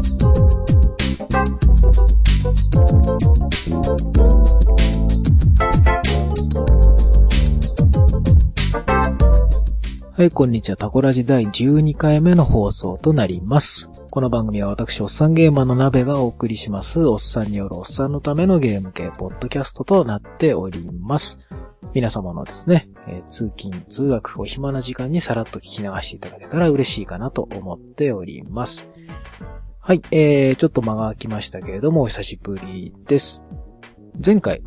はい、こんにちは。タコラジ第12回目の放送となります。この番組は私、おっさんゲーマーの鍋がお送りします、おっさんによるおっさんのためのゲーム系ポッドキャストとなっております。皆様のですね、えー、通勤、通学、お暇な時間にさらっと聞き流していただけたら嬉しいかなと思っております。はい、えー、ちょっと間が空きましたけれども、お久しぶりです。前回、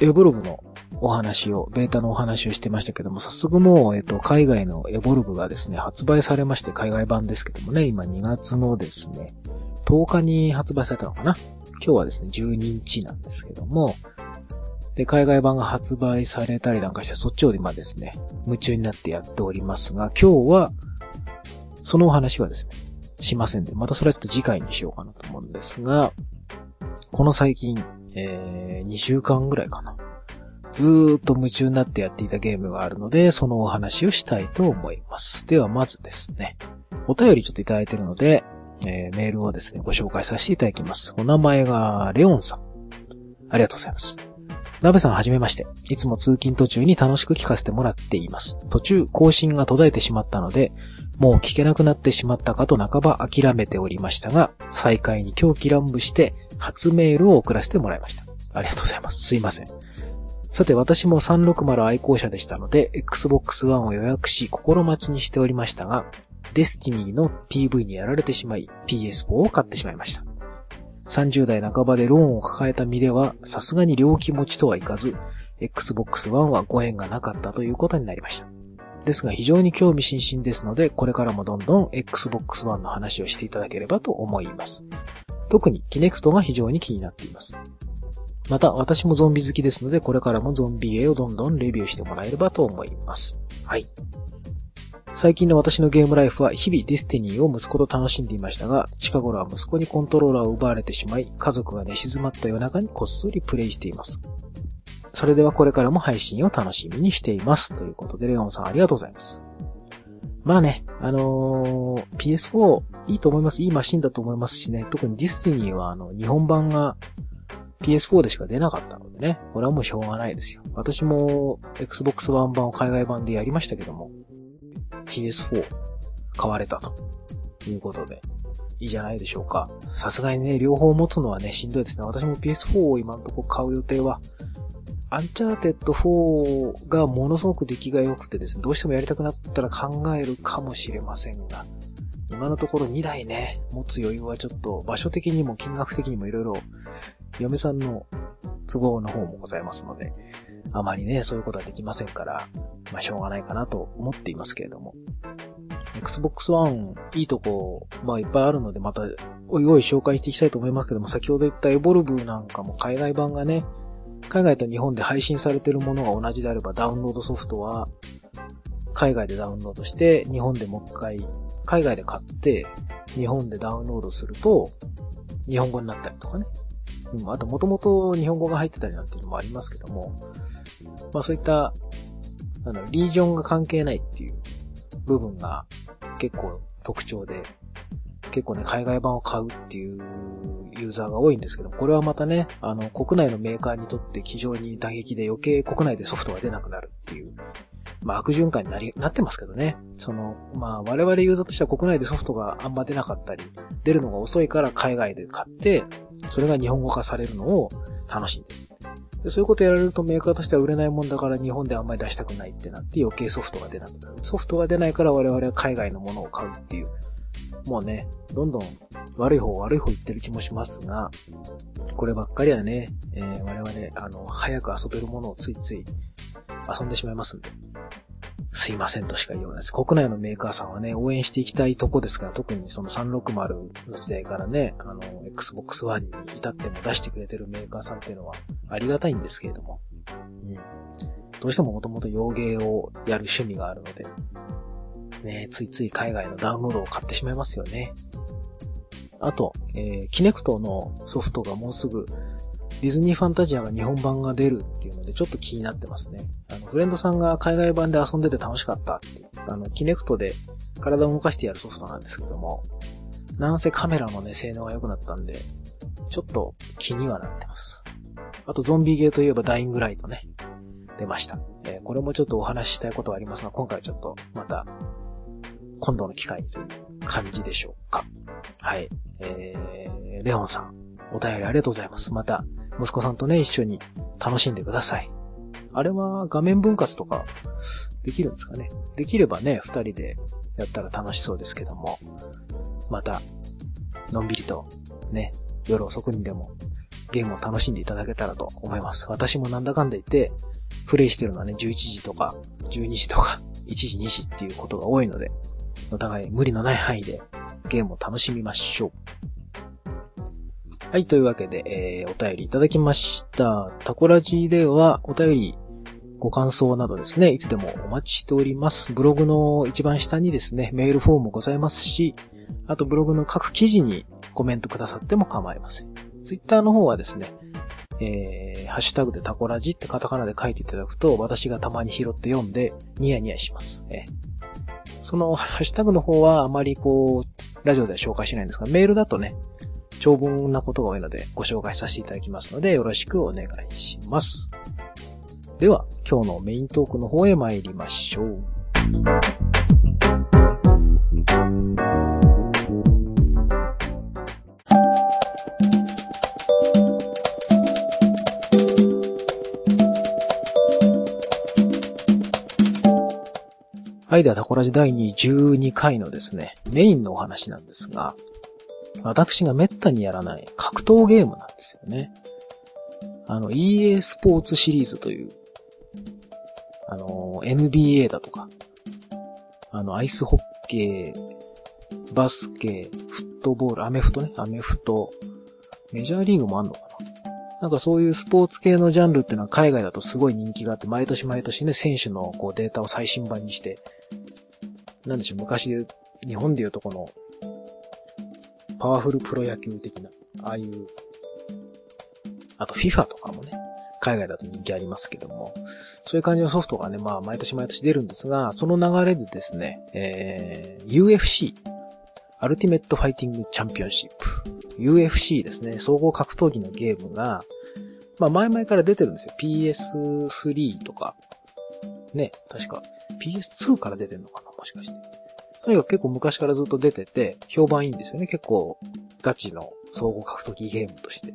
エブログのお話を、ベータのお話をしてましたけども、早速もう、えっと、海外のエボルブがですね、発売されまして、海外版ですけどもね、今2月のですね、10日に発売されたのかな？今日はですね、12日なんですけども、で、海外版が発売されたりなんかして、そっちを今ですね、夢中になってやっておりますが、今日は、そのお話はですね、しませんで、またそれはちょっと次回にしようかなと思うんですが、この最近、えー、2週間ぐらいかな。ずーっと夢中になってやっていたゲームがあるので、そのお話をしたいと思います。ではまずですね、お便りちょっといただいているので、えー、メールをですね、ご紹介させていただきます。お名前がレオンさん。ありがとうございます。ナベさんはじめまして。いつも通勤途中に楽しく聞かせてもらっています。途中更新が途絶えてしまったので、もう聞けなくなってしまったかと半ば諦めておりましたが、再開に狂気乱舞して初メールを送らせてもらいました。ありがとうございます。すいません。さて私も360愛好者でしたので、Xbox One を予約し心待ちにしておりましたが、デスティニーの PV にやられてしまい、PS4 を買ってしまいました。30代半ばでローンを抱えた身では、さすがに両気持ちとはいかず、Xbox One はご縁がなかったということになりました。ですが非常に興味津々ですので、これからもどんどん Xbox One の話をしていただければと思います。特にキネクトが非常に気になっています。また、私もゾンビ好きですので、これからもゾンビ映画をどんどんレビューしてもらえればと思います。はい。最近の私のゲームライフは日々ディスティニーを息子と楽しんでいましたが、近頃は息子にコントローラーを奪われてしまい、家族が寝静まった夜中にこっそりプレイしています。それではこれからも配信を楽しみにしています。ということで、レオンさんありがとうございます。まあね、あのー、PS4 いいと思います。いいマシンだと思いますしね、特にディスティニーはあの、日本版が PS4 でしか出なかったのでね、これはもうしょうがないですよ。私も Xbox One 版を海外版でやりましたけども、PS4 買われたということで、いいじゃないでしょうか。さすがにね、両方持つのはね、しんどいですね。私も PS4 を今んとこ買う予定は、アンチャーテッド4がものすごく出来が良くてですね、どうしてもやりたくなったら考えるかもしれませんが、今のところ2台ね、持つ余裕はちょっと場所的にも金額的にもいろいろ嫁さんの都合の方もございますので、あまりね、そういうことはできませんから、まあしょうがないかなと思っていますけれども。Xbox One、いいとこ、まあいっぱいあるので、また、おいおい紹介していきたいと思いますけども、先ほど言ったエボルブなんかも海外版がね、海外と日本で配信されてるものが同じであれば、ダウンロードソフトは、海外でダウンロードして、日本でもう一回、海外で買って、日本でダウンロードすると、日本語になったりとかね。うん、あともともと日本語が入ってたりなんていうのもありますけども、まあそういった、あの、リージョンが関係ないっていう部分が結構特徴で、結構ね、海外版を買うっていうユーザーが多いんですけど、これはまたね、あの、国内のメーカーにとって非常に打撃で余計国内でソフトが出なくなるっていう、まあ悪循環になり、なってますけどね。その、まあ我々ユーザーとしては国内でソフトがあんま出なかったり、出るのが遅いから海外で買って、それが日本語化されるのを楽しんでる。でそういうことやられるとメーカーとしては売れないもんだから日本であんまり出したくないってなって余計ソフトが出なくなる。ソフトが出ないから我々は海外のものを買うっていう。もうね、どんどん悪い方悪い方言ってる気もしますが、こればっかりはね、えー、我々、あの、早く遊べるものをついつい遊んでしまいますんで。すいませんとしか言いようないです。国内のメーカーさんはね、応援していきたいとこですから、特にその360の時代からね、あの、Xbox One に至っても出してくれてるメーカーさんっていうのはありがたいんですけれども、うん。どうしてももともと洋芸をやる趣味があるので、ね、ついつい海外のダウンロードを買ってしまいますよね。あと、えー、キネクトのソフトがもうすぐディズニーファンタジアが日本版が出るっていうのでちょっと気になってますね。フレンドさんが海外版で遊んでて楽しかったっていう、あの、キネクトで体を動かしてやるソフトなんですけども、なんせカメラのね、性能が良くなったんで、ちょっと気にはなってます。あとゾンビゲーといえばダイングライトね、出ました。えー、これもちょっとお話ししたいことはありますが、今回ちょっとまた、今度の機会にという感じでしょうか。はい。えー、レオンさん、お便りありがとうございます。また、息子さんとね、一緒に楽しんでください。あれは画面分割とかできるんですかね？できればね、二人でやったら楽しそうですけども、また、のんびりと、ね、夜遅くにでもゲームを楽しんでいただけたらと思います。私もなんだかんだ言って、プレイしてるのはね、11時とか、12時とか、1時、2時っていうことが多いので、お互い無理のない範囲でゲームを楽しみましょう。はい、というわけで、えー、お便りいただきました。タコラジでは、お便り、ご感想などですね、いつでもお待ちしております。ブログの一番下にですね、メールフォームございますし、あとブログの各記事にコメントくださっても構いません。ツイッターの方はですね、えー、ハッシュタグでタコラジってカタカナで書いていただくと、私がたまに拾って読んで、ニヤニヤします。えー、そのハッシュタグの方はあまりこう、ラジオでは紹介しないんですが、メールだとね、長文なことが多いのでご紹介させていただきますのでよろしくお願いします。では、今日のメイントークの方へ参りましょう。はい、ではタコラジ第12回のですね、メインのお話なんですが、私が滅多にやらない格闘ゲームなんですよね。あの、EA スポーツシリーズという、あの、NBA だとか、あの、アイスホッケー、バスケ、フットボール、アメフトね、アメフト、メジャーリーグもあんのかな。なんかそういうスポーツ系のジャンルっていうのは海外だとすごい人気があって、毎年毎年ね、選手のこうデータを最新版にして、なんでしょう、昔、日本でいうとこのパワフルプロ野球的な、ああいう、あと FIFA とかもね、海外だと人気ありますけども、そういう感じのソフトがね、まあ、毎年毎年出るんですが、その流れでですね、えー、UFC、アルティメットファイティングチャンピオンシップ、UFC ですね、総合格闘技のゲームが、まあ、前々から出てるんですよ。PS3 とか、ね、確か PS2 から出てるのかな、もしかして。とにかく結構昔からずっと出てて、評判いいんですよね。結構ガチの総合格闘技ゲームとして。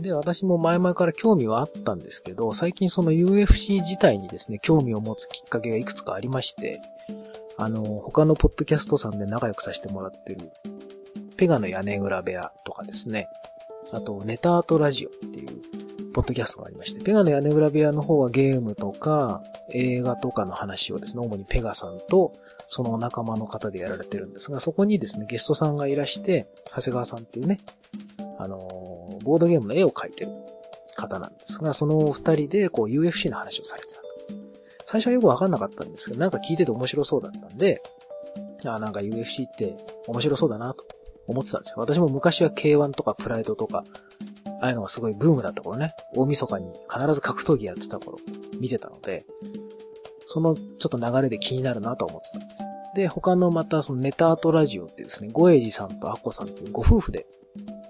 で、私も前々から興味はあったんですけど、最近その UFC 自体にですね、興味を持つきっかけがいくつかありまして、あの、他のポッドキャストさんで仲良くさせてもらってる、ペガの屋根裏部屋とかですね、あと、ネタアートラジオっていう、ポッドキャストがありまして、ペガの屋根裏部屋の方はゲームとか映画とかの話をですね、主にペガさんとそのお仲間の方でやられてるんですが、そこにですね、ゲストさんがいらして、長谷川さんっていうね、あの、ボードゲームの絵を描いてる方なんですが、その二人でこう UFC の話をされてたと。最初はよくわかんなかったんですけど、なんか聞いてて面白そうだったんで、あなんか UFC って面白そうだなと思ってたんですよ。私も昔は K1 とかプライドとか、ああいうのがすごいブームだった頃ね、大晦日に必ず格闘技やってた頃、見てたので、そのちょっと流れで気になるなと思ってたんです。で、他のまたそのネタアートラジオってですね、ゴエジさんとアッコさんっていうご夫婦で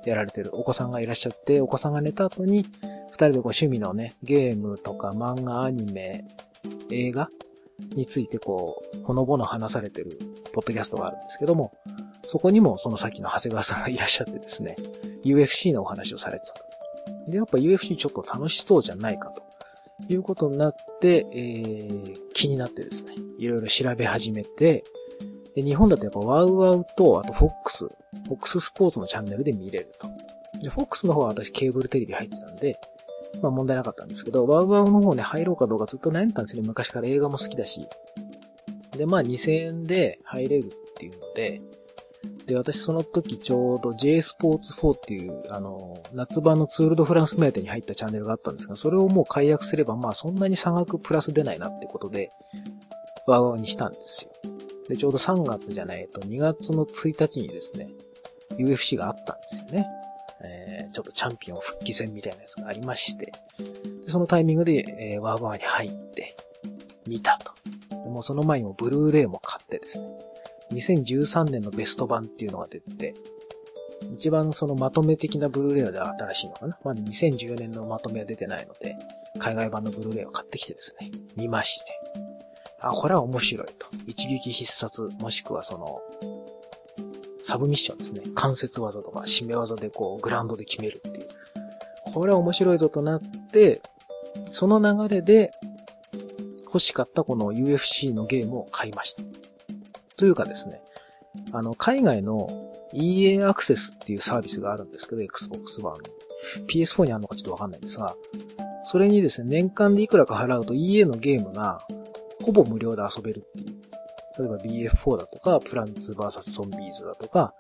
やられてるお子さんがいらっしゃって、お子さんが寝た後に、二人でこう趣味のね、ゲームとか漫画、アニメ、映画についてこう、ほのぼの話されてるポッドキャストがあるんですけども、そこにもそのさっきの長谷川さんがいらっしゃってですね、UFC のお話をされてたと。で、やっぱ UFC ちょっと楽しそうじゃないかと。いうことになって、えー、気になってですね、いろいろ調べ始めて、で日本だとやっぱワウワウと、あとフォックス、フォックススポーツのチャンネルで見れると。で、フォックスの方は私ケーブルテレビ入ってたんで、まあ問題なかったんですけど、ワウワウの方ね、入ろうかどうかずっと悩んでたんですよね。昔から映画も好きだし。で、まあ2000円で入れるっていうので、で、私その時ちょうど J スポーツ4っていう、あの、夏場のツールドフランス目当てに入ったチャンネルがあったんですが、それをもう解約すれば、まあそんなに差額プラス出ないなってことで、ワーワーにしたんですよ。で、ちょうど3月じゃないと2月の1日にですね、UFC があったんですよね。えー、ちょっとチャンピオン復帰戦みたいなやつがありまして、でそのタイミングで、えー、ワーワーに入って、見たと。でもその前にもブルーレイも買ってですね、2013年のベスト版っていうのが出てて、一番そのまとめ的なブルーレイで新しいのかなまだ2014年のまとめは出てないので、海外版のブルーレイを買ってきてですね、見まして。あ、これは面白いと。一撃必殺、もしくはその、サブミッションですね。関節技とか締め技でこう、グラウンドで決めるっていう。これは面白いぞとなって、その流れで欲しかったこの UFC のゲームを買いました。というかですね、あの、海外の EA アクセスっていうサービスがあるんですけど、Xbox One に。PS4 にあるのかちょっとわかんないんですが、それにですね、年間でいくらか払うと EA のゲームがほぼ無料で遊べるっていう。例えば BF4 だとか、プランツ VS ゾンビーズだとか、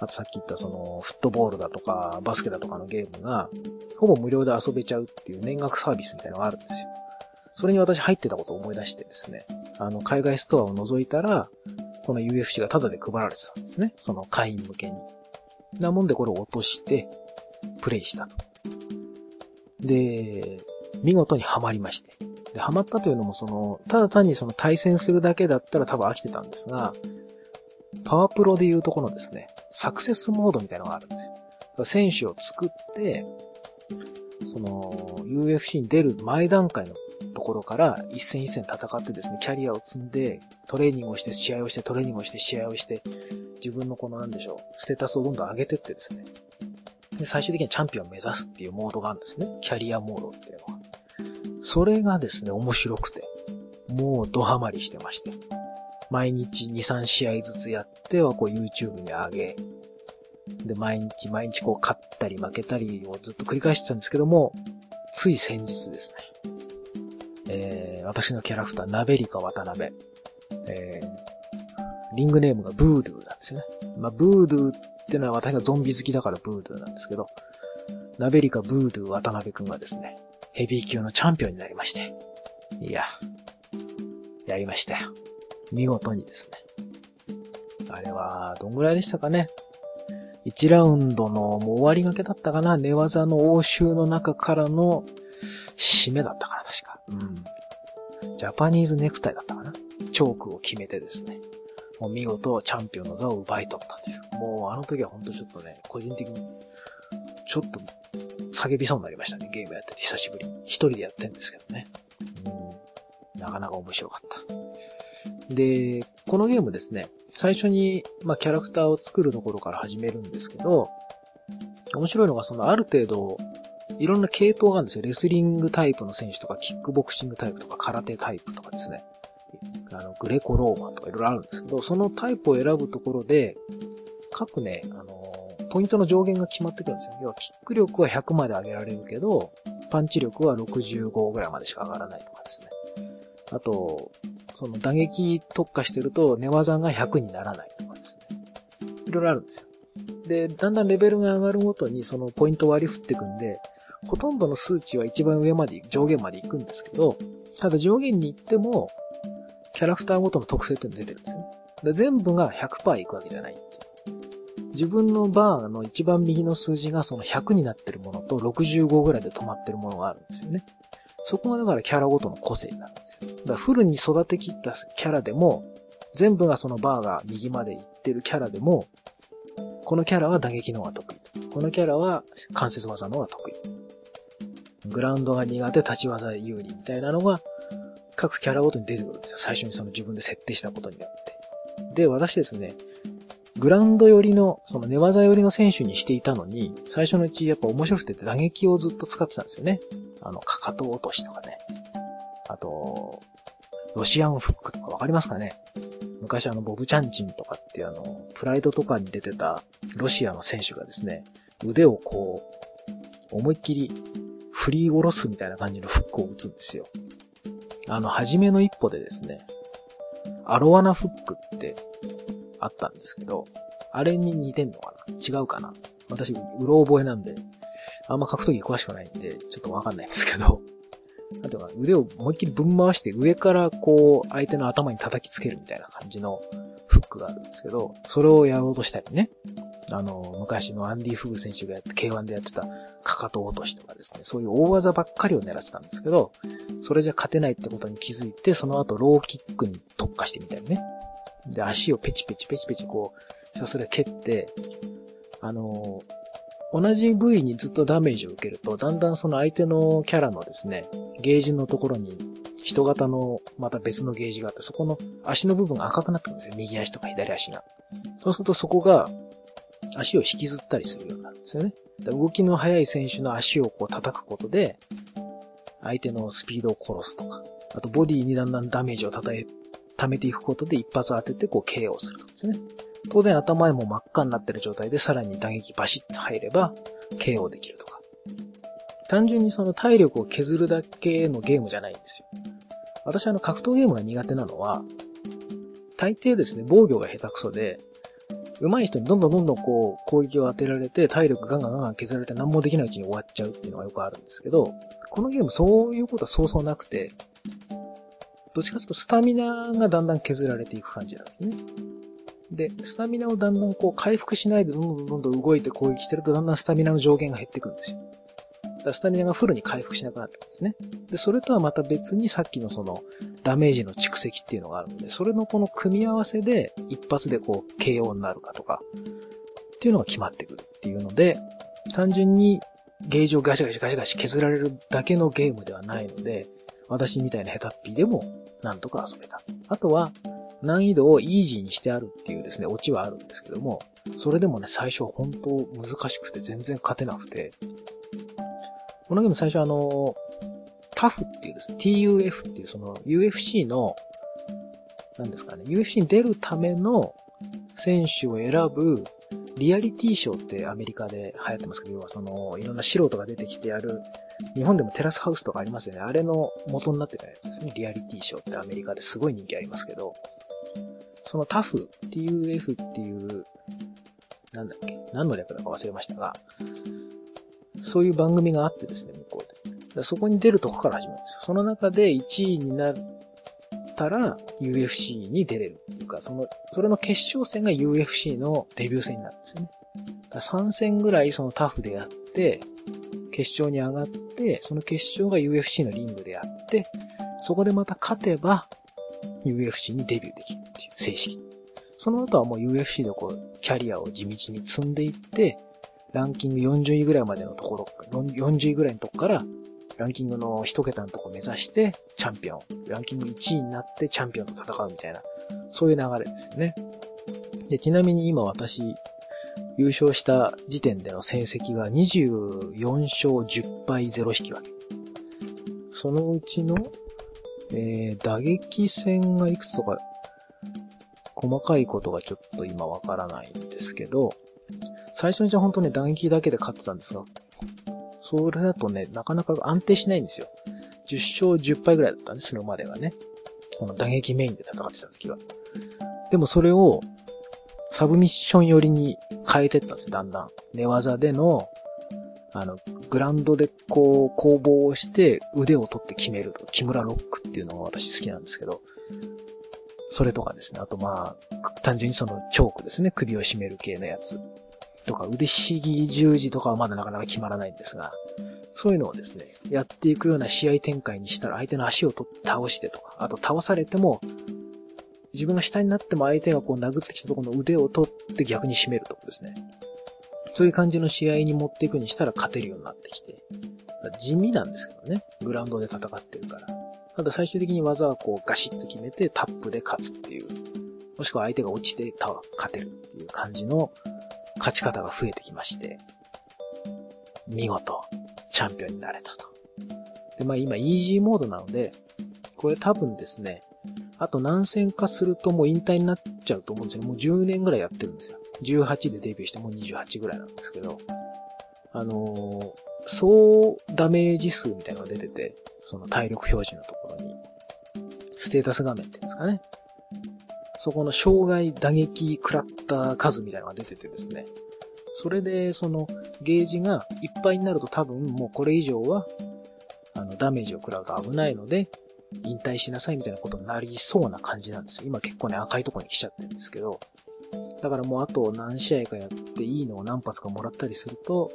あとさっき言ったその、フットボールだとか、バスケだとかのゲームが、ほぼ無料で遊べちゃうっていう年額サービスみたいなのがあるんですよ。それに私入ってたことを思い出してですね、あの、海外ストアを除いたら、この UFC がタダで配られてたんですね。その会員向けに。なもんでこれを落として、プレイしたと。で、見事にはまりまして。で、ハマったというのもその、ただ単にその対戦するだけだったら多分飽きてたんですが、パワープロでいうとこのですね、サクセスモードみたいなのがあるんですよ。選手を作って、その、UFC に出る前段階のところから一戦一戦戦ってですね、キャリアを積んで、トレーニングをして、試合をして、トレーニングをして、試合をして、自分のこのなんでしょう、ステータスをどんどん上げてってですね、で、最終的にチャンピオンを目指すっていうモードがあるんですね。キャリアモードっていうのは。それがですね、面白くて、もうドハマりしてまして。毎日2、3試合ずつやってはこう YouTube に上げ、で、毎日毎日こう勝ったり負けたりをずっと繰り返してたんですけども、つい先日ですね、えー、私のキャラクター、ナベリカ渡辺。えー、リングネームがブードゥーなんですよね。まあ、ブードゥーってのは私がゾンビ好きだからブードゥーなんですけど、ナベリカブードゥー渡辺くんがですね、ヘビー級のチャンピオンになりまして。いや、やりましたよ。見事にですね。あれは、どんぐらいでしたかね。1ラウンドのもう終わりがけだったかな。寝技の応酬の中からの締めだったかな、確か。うん。ジャパニーズネクタイだったかな。チョークを決めてですね。もう見事チャンピオンの座を奪い取ったという。もうあの時はほんとちょっとね、個人的に、ちょっと叫びそうになりましたね。ゲームやってて久しぶり。一人でやってんですけどね。うん。なかなか面白かった。で、このゲームですね、最初に、まあ、キャラクターを作るところから始めるんですけど、面白いのが、その、ある程度、いろんな系統があるんですよ。レスリングタイプの選手とか、キックボクシングタイプとか、空手タイプとかですね。あの、グレコローマンとかいろいろあるんですけど、そのタイプを選ぶところで、各ね、あの、ポイントの上限が決まってくるんですよ。要は、キック力は100まで上げられるけど、パンチ力は65ぐらいまでしか上がらないとかですね。あと、その打撃特化してると寝技が100にならないとかですね。いろいろあるんですよ。で、だんだんレベルが上がるごとにそのポイント割り振っていくんで、ほとんどの数値は一番上まで、上限まで行くんですけど、ただ上限に行っても、キャラクターごとの特性っていうの出てるんですね。で全部が100%行くわけじゃない自分のバーの一番右の数字がその100になってるものと65ぐらいで止まってるものがあるんですよね。そこがだからキャラごとの個性になるんですよ。だからフルに育てきったキャラでも、全部がそのバーが右まで行ってるキャラでも、このキャラは打撃の方が得意。このキャラは関節技の方が得意。グラウンドが苦手、立ち技有利みたいなのが、各キャラごとに出てくるんですよ。最初にその自分で設定したことによって。で、私ですね、グラウンド寄りの、その寝技寄りの選手にしていたのに、最初のうちやっぱ面白くて打撃をずっと使ってたんですよね。あの、かかと落としとかね。あと、ロシアンフックとかわかりますかね昔あの、ボブチャンチンとかってあの、プライドとかに出てたロシアの選手がですね、腕をこう、思いっきり振り下ろすみたいな感じのフックを打つんですよ。あの、初めの一歩でですね、アロワナフックってあったんですけど、あれに似てんのかな？違うかな？私、うろ覚えなんで、あんま格闘技詳しくないんで、ちょっとわかんないんですけど、なんていうか、腕を思いっきりぶん回して上からこう、相手の頭に叩きつけるみたいな感じのフックがあるんですけど、それをやろうとしたりね。あの、昔のアンディ・フグ選手がやって、K1 でやってたかかと落としとかですね、そういう大技ばっかりを狙ってたんですけど、それじゃ勝てないってことに気づいて、その後ローキックに特化してみたりね。で、足をペチペチペチペチこう、ひたすら蹴って、あのー、同じ部位にずっとダメージを受けると、だんだんその相手のキャラのですね、ゲージのところに人型のまた別のゲージがあって、そこの足の部分が赤くなってくるんですよ。右足とか左足が。そうするとそこが足を引きずったりするようになるんですよね。動きの速い選手の足をこう叩くことで、相手のスピードを殺すとか、あとボディにだんだんダメージを叩え、溜めていくことで一発当ててこう KO するんですね。当然頭も真っ赤になってる状態でさらに打撃バシッと入れば KO できるとか。単純にその体力を削るだけのゲームじゃないんですよ。私あの格闘ゲームが苦手なのは、大抵ですね、防御が下手くそで、上手い人にどんどんどんどんこう攻撃を当てられて体力ガンガンガンガン削られて何もできないうちに終わっちゃうっていうのがよくあるんですけど、このゲームそういうことはそうそうなくて、どっちかというとスタミナがだんだん削られていく感じなんですね。で、スタミナをだんだんこう回復しないでどんどんどんどん動いて攻撃してるとだんだんスタミナの上限が減ってくるんですよ。だからスタミナがフルに回復しなくなってくんですね。で、それとはまた別にさっきのそのダメージの蓄積っていうのがあるので、それのこの組み合わせで一発でこう KO になるかとかっていうのが決まってくるっていうので、単純にゲージをガシガシガシガシ削られるだけのゲームではないので、私みたいなヘタッピーでもなんとか遊べた。あとは、難易度をイージーにしてあるっていうですね、オチはあるんですけども、それでもね、最初は本当難しくて全然勝てなくて、このゲーム最初あの、タフっていうですね、TUF っていうその UFC の、何ですかね、UFC に出るための選手を選ぶリアリティショーってアメリカで流行ってますけど、要はその、いろんな素人が出てきてやる、日本でもテラスハウスとかありますよね。あれの元になってたやつですね。リアリティショーってアメリカですごい人気ありますけど、そのタフ、TUF っていう、なんだっけ、何の略だか忘れましたが、そういう番組があってですね、向こうで。そこに出るとこから始まるんですよ。その中で1位になったら UFC に出れるっていうか、その、それの決勝戦が UFC のデビュー戦になるんですよね。だ3戦ぐらいそのタフでやって、決勝に上がって、その決勝が UFC のリングでやって、そこでまた勝てば UFC にデビューできるっていう正式。その後はもう UFC でこう、キャリアを地道に積んでいって、ランキング40位ぐらいまでのところ、40位ぐらいのとこから、ランキングの一桁のとこ目指して、チャンピオン。ランキング1位になってチャンピオンと戦うみたいな、そういう流れですよね。で、ちなみに今私、優勝した時点での成績が24勝10敗0引き分け。そのうちの、えー、打撃戦がいくつとか、細かいことがちょっと今わからないんですけど、最初にじゃ本当ね、打撃だけで勝ってたんですが、それだとね、なかなか安定しないんですよ。10勝10敗ぐらいだったんです、それまではね。この打撃メインで戦ってた時は。でもそれを、サブミッション寄りに変えてったんですよ、だんだん。寝技での、あの、グランドでこう、攻防をして腕を取って決めると。木村ロックっていうのが私好きなんですけど、それとかですね。あとまあ、単純にそのチョークですね。首を絞める系のやつ。とか腕ひしぎ十字とかはまだなかなか決まらないんですが、そういうのをですね、やっていくような試合展開にしたら相手の足を取って倒してとか、あと倒されても、自分が下になっても相手がこう殴ってきたところの腕を取って逆に締めるとかですね。そういう感じの試合に持っていくにしたら勝てるようになってきて。地味なんですけどね。グラウンドで戦ってるから。ただ最終的に技はこうガシッと決めてタップで勝つっていう。もしくは相手が落ちて勝てるっていう感じの勝ち方が増えてきまして、見事、チャンピオンになれたと。で、まあ今、イージーモードなので、これ多分ですね、あと何戦かするともう引退になっちゃうと思うんですよ。もう10年ぐらいやってるんですよ。18でデビューしてもう28ぐらいなんですけど、あのー、総ダメージ数みたいなのが出てて、その体力表示のところに、ステータス画面っていうんですかね。そこの障害打撃食らった数みたいなのが出ててですね。それで、その、ゲージがいっぱいになると多分もうこれ以上は、あの、ダメージを食らうと危ないので、引退しなさいみたいなことになりそうな感じなんですよ。今結構ね、赤いとこに来ちゃってるんですけど。だからもうあと何試合かやっていいのを何発かもらったりすると、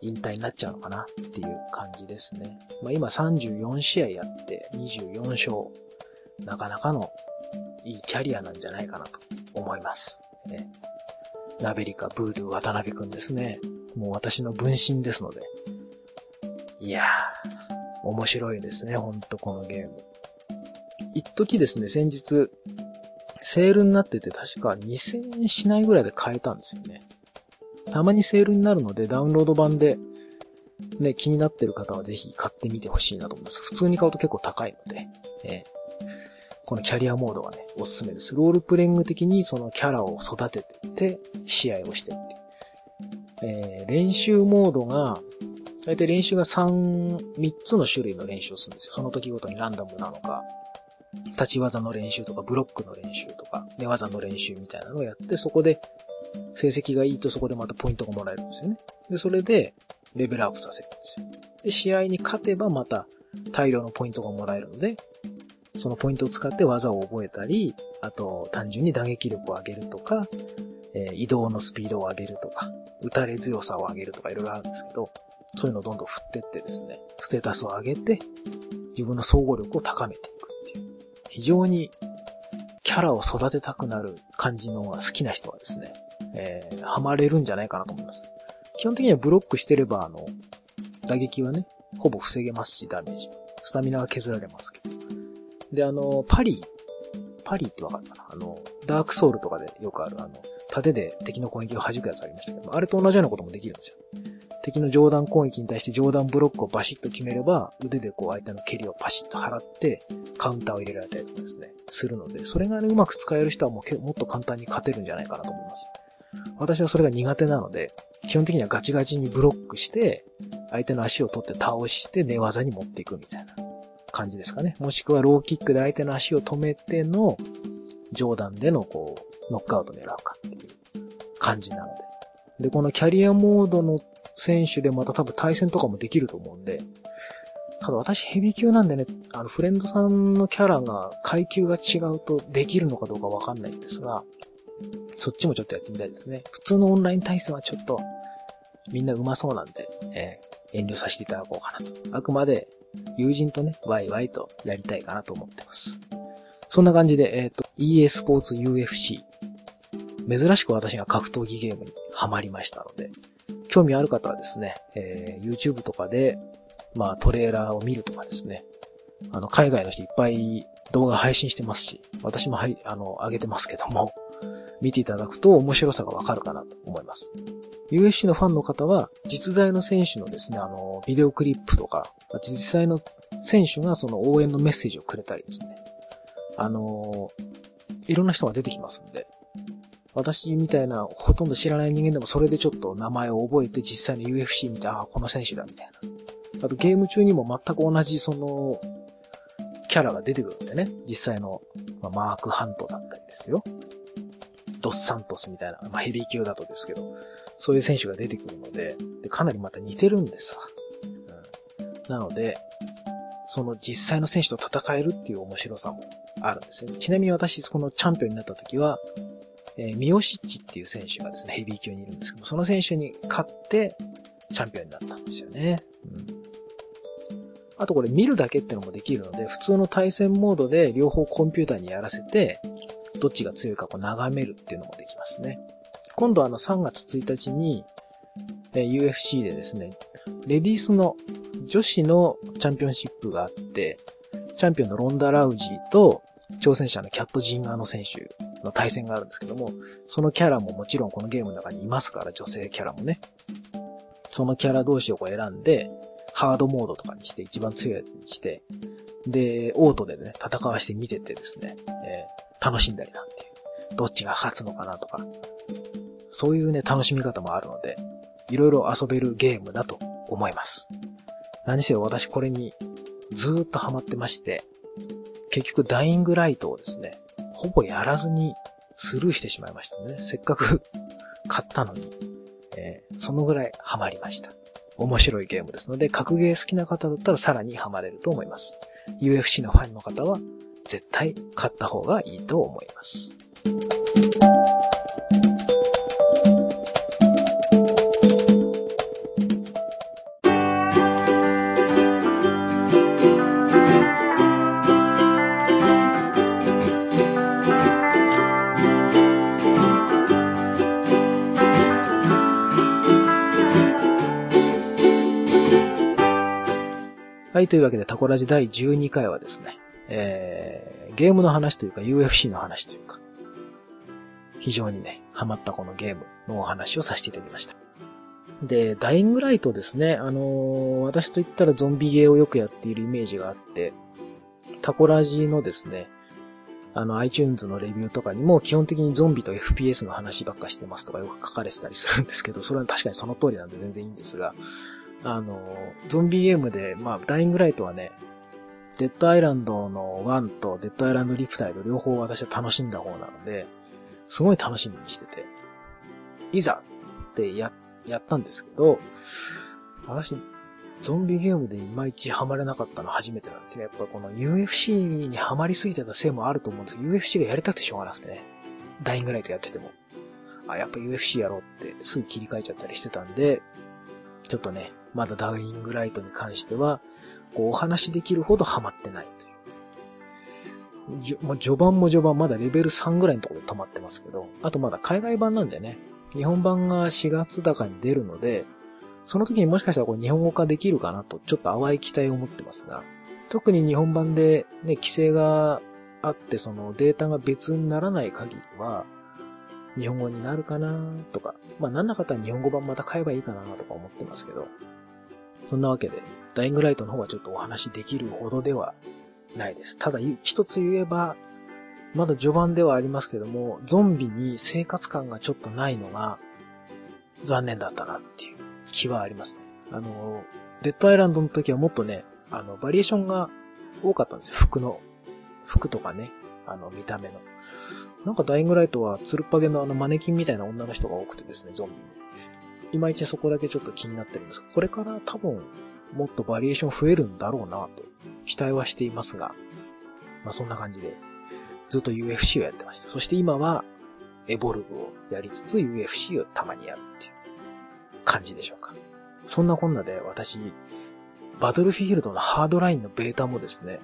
引退になっちゃうのかなっていう感じですね。まあ今34試合やって24勝。なかなかのいいキャリアなんじゃないかなと思います。ね、ナベリカ、ブードゥ、渡辺くんですね。もう私の分身ですので。いやー、面白いですね、ほんとこのゲーム。一時ですね、先日、セールになってて確か2000円しないぐらいで買えたんですよね。たまにセールになるのでダウンロード版でね、気になってる方はぜひ買ってみてほしいなと思います。普通に買うと結構高いので、えこのキャリアモードはね、おすすめです。ロールプレイング的にそのキャラを育ててって試合をしてって。えー、練習モードが、大体練習が3、3つの種類の練習をするんですよ。その時ごとにランダムなのか、立ち技の練習とか、ブロックの練習とか、寝技の練習みたいなのをやって、そこで、成績がいいとそこでまたポイントがもらえるんですよね。で、それで、レベルアップさせるんですよ。で、試合に勝てばまた大量のポイントがもらえるので、そのポイントを使って技を覚えたり、あと単純に打撃力を上げるとか、えー、移動のスピードを上げるとか、打たれ強さを上げるとかいろいろあるんですけど、そういうのをどんどん振ってってですね、ステータスを上げて、自分の総合力を高めていくっていう。非常にキャラを育てたくなる感じのが好きな人はですね、えー、ハマれるんじゃないかなと思います。基本的にはブロックしてれば、あの、打撃はね、ほぼ防げますし、ダメージ。スタミナは削られますけど。で、あの、パリ、パリってわかるかな？あの、ダークソウルとかでよくある、あの、盾で敵の攻撃を弾くやつありましたけど、あれと同じようなこともできるんですよ。敵の上段攻撃に対して上段ブロックをバシッと決めれば、腕でこう相手の蹴りをパシッと払って、カウンターを入れられたりとかですね、するので、それがね、うまく使える人はもうもっと簡単に勝てるんじゃないかなと思います。私はそれが苦手なので、基本的にはガチガチにブロックして、相手の足を取って倒して寝技に持っていくみたいな感じですかね。もしくはローキックで相手の足を止めての上段でのこう、ノックアウト狙うかっていう感じなので。で、このキャリアモードの選手でまた多分対戦とかもできると思うんで、ただ私ヘビー級なんでね、あのフレンドさんのキャラが階級が違うとできるのかどうかわかんないんですが、そっちもちょっとやってみたいですね。普通のオンライン対戦はちょっとみんな上手そうなんで、えー、遠慮させていただこうかなと。あくまで友人とね、ワイワイとやりたいかなと思ってます。そんな感じで、えっ、ー、と、EA スポーツ UFC。珍しく私が格闘技ゲームにハマりましたので、興味ある方はですね、えー、YouTube とかで、まあトレーラーを見るとかですね、あの、海外の人いっぱい動画配信してますし、私もはい、あの、上げてますけども、見ていただくと面白さがわかるかなと思います。UFC のファンの方は、実在の選手のですね、あの、ビデオクリップとか、実際の選手がその応援のメッセージをくれたりですね、あの、いろんな人が出てきますんで、私みたいなほとんど知らない人間でもそれでちょっと名前を覚えて実際の UFC 見て、ああ、この選手だみたいな。あとゲーム中にも全く同じその、キャラが出てくるんでね。実際の、まあ、マーク・ハントだったりですよ。ドス・サントスみたいな、まあ、ヘビー級だとですけど、そういう選手が出てくるので、でかなりまた似てるんですわ。なので、その実際の選手と戦えるっていう面白さもあるんですよね。ちなみに私、このチャンピオンになった時は、えー、ミオシッチっていう選手がですね、ヘビー級にいるんですけど、その選手に勝って、チャンピオンになったんですよね。うん。あとこれ見るだけってのもできるので、普通の対戦モードで両方コンピューターにやらせて、どっちが強いかこう眺めるっていうのもできますね。今度あの3月1日に、えー、UFC でですね、レディースの女子のチャンピオンシップがあって、チャンピオンのロンダ・ラウジーと挑戦者のキャット・ジンガーの選手の対戦があるんですけども、そのキャラももちろんこのゲームの中にいますから、女性キャラもね。そのキャラ同士をこう選んで、ハードモードとかにして一番強いやつにして、で、オートでね、戦わして見ててですね、えー、楽しんだりなんていう。どっちが勝つのかなとか、そういうね、楽しみ方もあるので、いろいろ遊べるゲームだと思います。何せ私これにずーっとハマってまして、結局ダイイングライトをですね、ほぼやらずにスルーしてしまいましたね。せっかく 買ったのに、えー、そのぐらいハマりました。面白いゲームですので、格ゲー好きな方だったらさらにハマれると思います。UFC のファンの方は絶対買った方がいいと思います。い、というわけでタコラジ第12回はですね、えー、ゲームの話というか UFC の話というか、非常にね、ハマったこのゲームのお話をさせていただきました。で、ダイイングライトですね。あのー、私と言ったらゾンビゲーをよくやっているイメージがあって、タコラジのですね、あの iTunes のレビューとかにも基本的にゾンビと FPS の話ばっかしてますとかよく書かれてたりするんですけど、それは確かにその通りなんで全然いいんですが、あの、ゾンビゲームで、まあ、ダイングライトはね、デッドアイランドの1とデッドアイランドリプタイド両方私は楽しんだ方なので、すごい楽しみにしてて、いざってや、やったんですけど、私、ゾンビゲームでいまいちハマれなかったの初めてなんですね。やっぱこの UFC にハマりすぎてたせいもあると思うんですけど、UFC がやりたくてしょうがなくてね。ダイイングライトやってても。あ、やっぱ UFC やろうってすぐ切り替えちゃったりしてたんで、ちょっとね、まだダウイングライトに関しては、こうお話できるほどハマってないという。もう序盤も序盤まだレベル3ぐらいのところで止まってますけど、あとまだ海外版なんでね、日本版が4月高に出るので、その時にもしかしたらこれ日本語化できるかなと、ちょっと淡い期待を持ってますが、特に日本版でね、規制があって、そのデータが別にならない限りは、日本語になるかなとか、まあなんなかったら日本語版また買えばいいかなとか思ってますけど、そんなわけで、ダイイングライトの方はちょっとお話できるほどではないです。ただ、一つ言えば、まだ序盤ではありますけども、ゾンビに生活感がちょっとないのが、残念だったなっていう気はありますね。あの、デッドアイランドの時はもっとね、あの、バリエーションが多かったんですよ。服の。服とかね。あの、見た目の。なんかダイイングライトは、つるっぱげのあのマネキンみたいな女の人が多くてですね、ゾンビに。いまいちそこだけちょっと気になってるんですがこれから多分、もっとバリエーション増えるんだろうなと、期待はしていますが、まあそんな感じで、ずっと UFC をやってました。そして今は、エボルブをやりつつ UFC をたまにやるっていう感じでしょうか。そんなこんなで私、バトルフィールドのハードラインのベータもですね、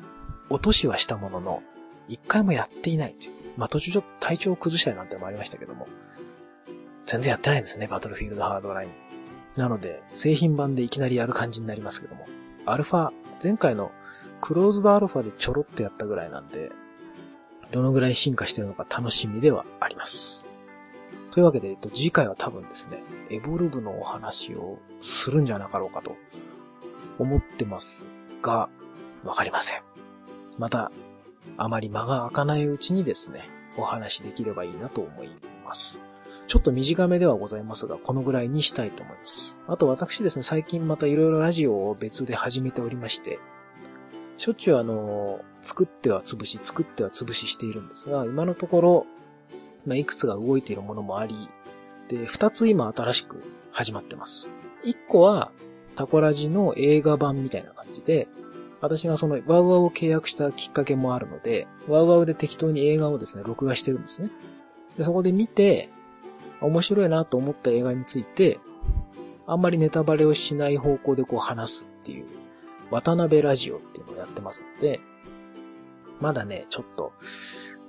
落としはしたものの、一回もやっていないという。まあ途中ちょっと体調を崩したいなんてのもありましたけども、全然やってないんですね、バトルフィールドハードライン。なので、製品版でいきなりやる感じになりますけども、アルファ、前回のクローズドアルファでちょろっとやったぐらいなんで、どのぐらい進化してるのか楽しみではあります。というわけで、えっと、次回は多分ですね、エボルブのお話をするんじゃなかろうかと思ってますが、わかりません。また、あまり間が空かないうちにですね、お話できればいいなと思います。ちょっと短めではございますが、このぐらいにしたいと思います。あと私ですね、最近また色々ラジオを別で始めておりまして、しょっちゅうあの、作っては潰し、作っては潰ししているんですが、今のところ、まあ、いくつが動いているものもあり、で、二つ今新しく始まってます。一個は、タコラジの映画版みたいな感じで、私がそのワウワウを契約したきっかけもあるので、ワウワウで適当に映画をですね、録画してるんですね。で、そこで見て、面白いなと思った映画について、あんまりネタバレをしない方向でこう話すっていう、渡辺ラジオっていうのをやってますので、まだね、ちょっと、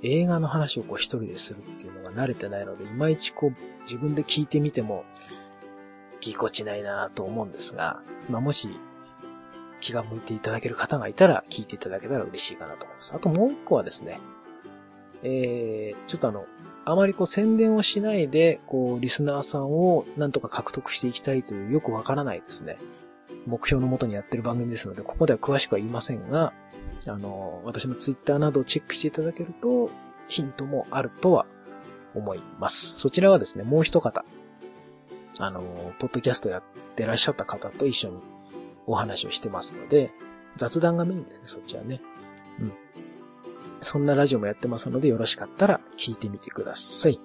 映画の話をこう一人でするっていうのが慣れてないので、いまいちこう自分で聞いてみても、ぎこちないなと思うんですが、まあ、もし気が向いていただける方がいたら聞いていただけたら嬉しいかなと思います。あともう一個はですね、えー、ちょっとあの、あまりこう宣伝をしないで、こう、リスナーさんをなんとか獲得していきたいというよくわからないですね。目標のもとにやってる番組ですので、ここでは詳しくは言いませんが、あの、私のツイッターなどをチェックしていただけると、ヒントもあるとは思います。そちらはですね、もう一方、あの、ポッドキャストやってらっしゃった方と一緒にお話をしてますので、雑談がメインですね、そっちはね。そんなラジオもやってますので、よろしかったら聞いてみてください。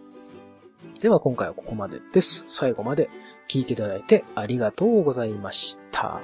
では今回はここまでです。最後まで聞いていただいてありがとうございました。